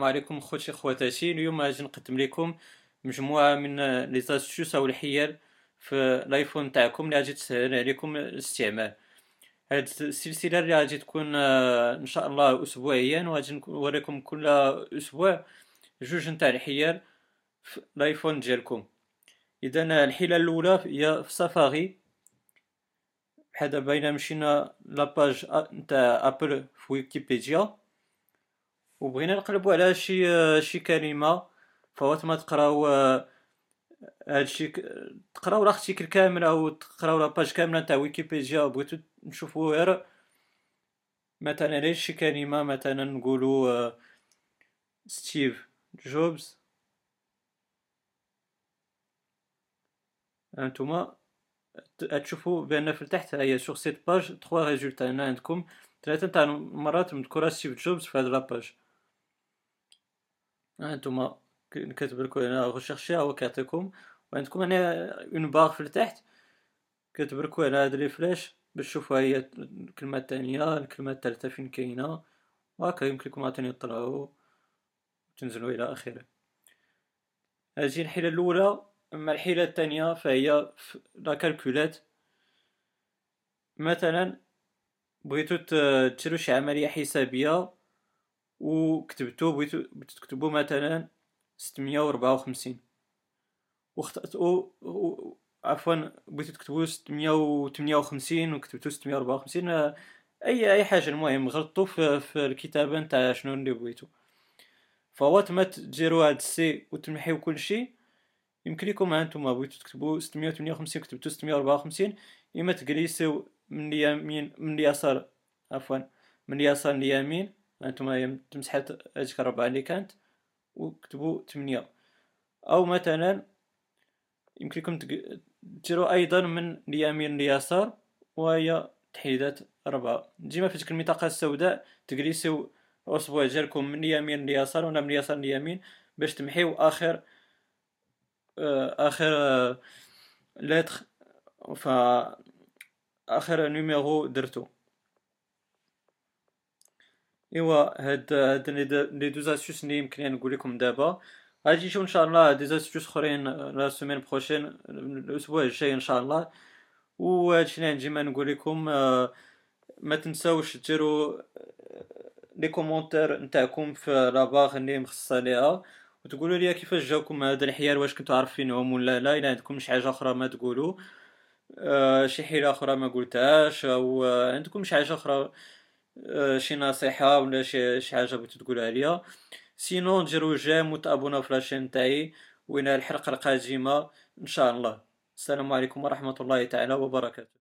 السلام عليكم خوتي خواتاتي. اليوم غادي نقدم لكم مجموعة من لي زاستوس أو الحيل في الآيفون تاعكم اللي غادي تسهل عليكم الاستعمال. هاد السلسلة اللي غادي تكون آه، إن شاء الله اسبوعيا وغادي نوريكم كل أسبوع جوج نتاع الحيل في الآيفون ديالكم. إذا الحيلة الأولى هي في سفاري. بحال دابا مشينا لاباج نتاع ابل في ويكيبيديا. وبغينا نقلبو على شي شي كلمة فوات ما تقراو هادشي تقراو l'article كامل أو تقراو la page كاملة نتاع ويكيبيديا. بغيتو نشوفو غير مثلا غير شي كلمة مثلا نقولو ستيف جوبز هانتوما تشوفوا بان في التحت هي sur cette page trois résultats هنا عندكم ثلاثة تاع المرات مذكورة ستيف جوبز في هاد la page هانتوما كتب لكم هنا rechercher هو كيعطيكم وعندكم هنا une barre في التحت كتب لكم هنا هاد les flèches باش تشوفوا هي الكلمة الثانية الكلمة الثالثة فين كاينة وهكا يمكن لكم عاوتاني تطلعوا وتنزلوا إلى اخره. هذه الحيلة الأولى أما الحيلة الثانية فهي لا كالكولات. مثلا بغيتو ديرو شي عملية حسابية وكتبتو بغيتو تكتبو مثلا ستمية وربعة وخمسين. وخطأتو عفوا بغيتو تكتبو ستمية وتمنية وخمسين وكتبتو ستمية وربعة وخمسين أي أي حاجة. المهم غلطتو في, في الكتابة نتاع شنو اللي بغيتو. فهو تما تديرو هاد السي وتمحيو كلشي يمكن لكم هانتوما بغيتو تكتبو ستمية وتمنية وخمسين كتبتو ستمية وربعة وخمسين اما تجليسيو من اليمين من اليسار عفوا من اليسار لليمين هانتوما تمسحات هاديك الربعة اللي كانت وكتبوا تمنية أو مثلا يمكن لكم ديروا أيضا من اليمين لليسار وهي تحديدات ربعة ديما في ديك المنطقة السوداء تجلسوا الاصبع ديالكم من اليمين لليسار ولا من اليسار لليمين باش تمحيو آخر آه، آخر lettre ف آخر numéro درتو. ايوا هاد هاد les deux astuces اللي يمكن نقول لكم دابا غادي نشوف ان شاء الله des astuces اخرين la semaine prochaine الأسبوع الجاي ان شاء الله وهادشي اللي عندي ما نقول لكم ما تنساوش ديروا les commentaires نتاعكم في la barre اللي مخصصه ليها وتقولوا لي كيفاش جاوكم هاد الحيل واش كنتو عارفينهم ولا لا الا عندكم شي حاجة أخرى ما تقولوا شي حيله أخرى ما قلتهاش أو عندكم شي حاجة أخرى شي نصيحة ولا شي شي حاجة بغيتو تقولها ليا sinon ديرو j'aime وتابونا في la chaîne تاعي والى الحلقة القادمة ان شاء الله السلام عليكم ورحمة الله تعالى وبركاته